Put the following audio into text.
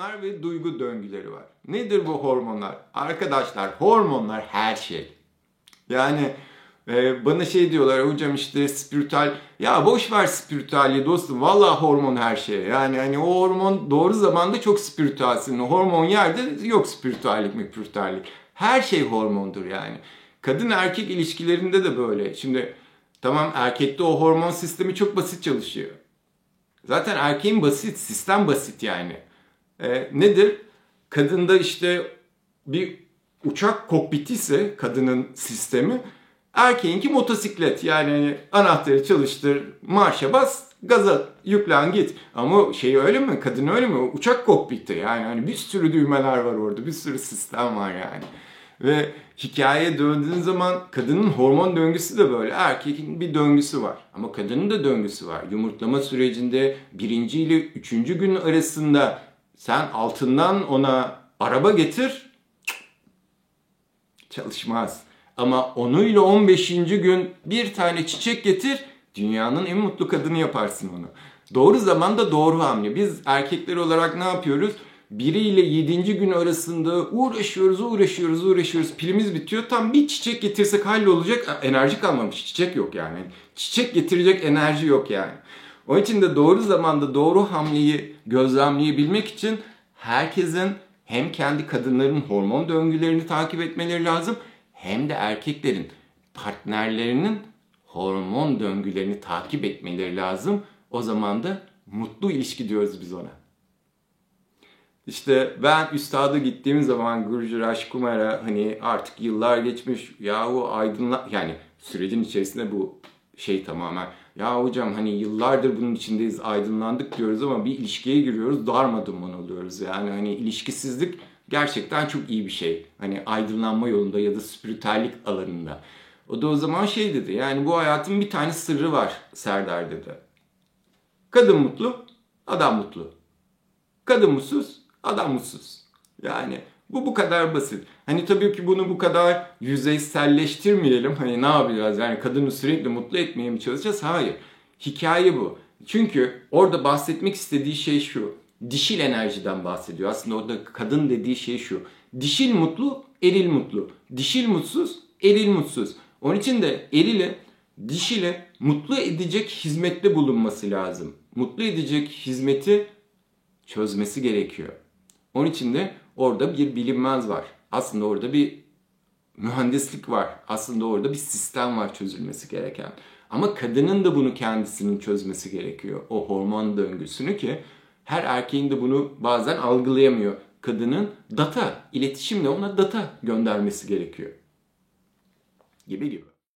ilişkileri var. Nedir bu hormonlar? Arkadaşlar hormonlar her şey. Yani e, bana şey diyorlar hocam işte spiritüel ya boş ver spiritüelliği dostum valla hormon her şey. Yani hani o hormon doğru zamanda çok spiritüelsin. Hormon yerde yok spiritüellik mi spiritüellik. Her şey hormondur yani. Kadın erkek ilişkilerinde de böyle. Şimdi tamam erkekte o hormon sistemi çok basit çalışıyor. Zaten erkeğin basit, sistem basit yani. E, nedir? Kadında işte bir uçak kokpiti ise kadının sistemi, erkeğinki motosiklet. Yani hani anahtarı çalıştır, marşa bas, gaza yüklen git. Ama şey öyle mi? Kadın öyle mi? Uçak kokpiti yani hani bir sürü düğmeler var orada, bir sürü sistem var yani. Ve hikayeye döndüğün zaman kadının hormon döngüsü de böyle. Erkeğin bir döngüsü var. Ama kadının da döngüsü var. Yumurtlama sürecinde birinci ile üçüncü gün arasında sen altından ona araba getir çalışmaz. Ama onu ile 15. gün bir tane çiçek getir dünyanın en mutlu kadını yaparsın onu. Doğru zamanda doğru hamle. Biz erkekler olarak ne yapıyoruz? biriyle yedinci gün arasında uğraşıyoruz, uğraşıyoruz, uğraşıyoruz. Pilimiz bitiyor. Tam bir çiçek getirsek hallolacak. Enerji kalmamış. Çiçek yok yani. Çiçek getirecek enerji yok yani. Onun için de doğru zamanda doğru hamleyi gözlemleyebilmek için herkesin hem kendi kadınların hormon döngülerini takip etmeleri lazım hem de erkeklerin partnerlerinin hormon döngülerini takip etmeleri lazım. O zaman da mutlu ilişki diyoruz biz ona. İşte ben üstada gittiğim zaman Gurju Rajkumar'a hani artık yıllar geçmiş yahu aydınla yani sürecin içerisinde bu şey tamamen ya hocam hani yıllardır bunun içindeyiz aydınlandık diyoruz ama bir ilişkiye giriyoruz darmadağın oluyoruz. Yani hani ilişkisizlik gerçekten çok iyi bir şey. Hani aydınlanma yolunda ya da spiritüellik alanında. O da o zaman şey dedi yani bu hayatın bir tane sırrı var Serdar dedi. Kadın mutlu, adam mutlu. Kadın mutsuz, adam mutsuz. Yani bu bu kadar basit. Hani tabii ki bunu bu kadar yüzeyselleştirmeyelim. Hani ne yapacağız? Yani kadını sürekli mutlu etmeye mi çalışacağız? Hayır. Hikaye bu. Çünkü orada bahsetmek istediği şey şu. Dişil enerjiden bahsediyor. Aslında orada kadın dediği şey şu. Dişil mutlu, eril mutlu. Dişil mutsuz, eril mutsuz. Onun için de erili dişile mutlu edecek hizmette bulunması lazım. Mutlu edecek hizmeti çözmesi gerekiyor. Onun için de orada bir bilinmez var. Aslında orada bir mühendislik var. Aslında orada bir sistem var çözülmesi gereken. Ama kadının da bunu kendisinin çözmesi gerekiyor. O hormon döngüsünü ki her erkeğin de bunu bazen algılayamıyor. Kadının data, iletişimle ona data göndermesi gerekiyor. Gibi gibi.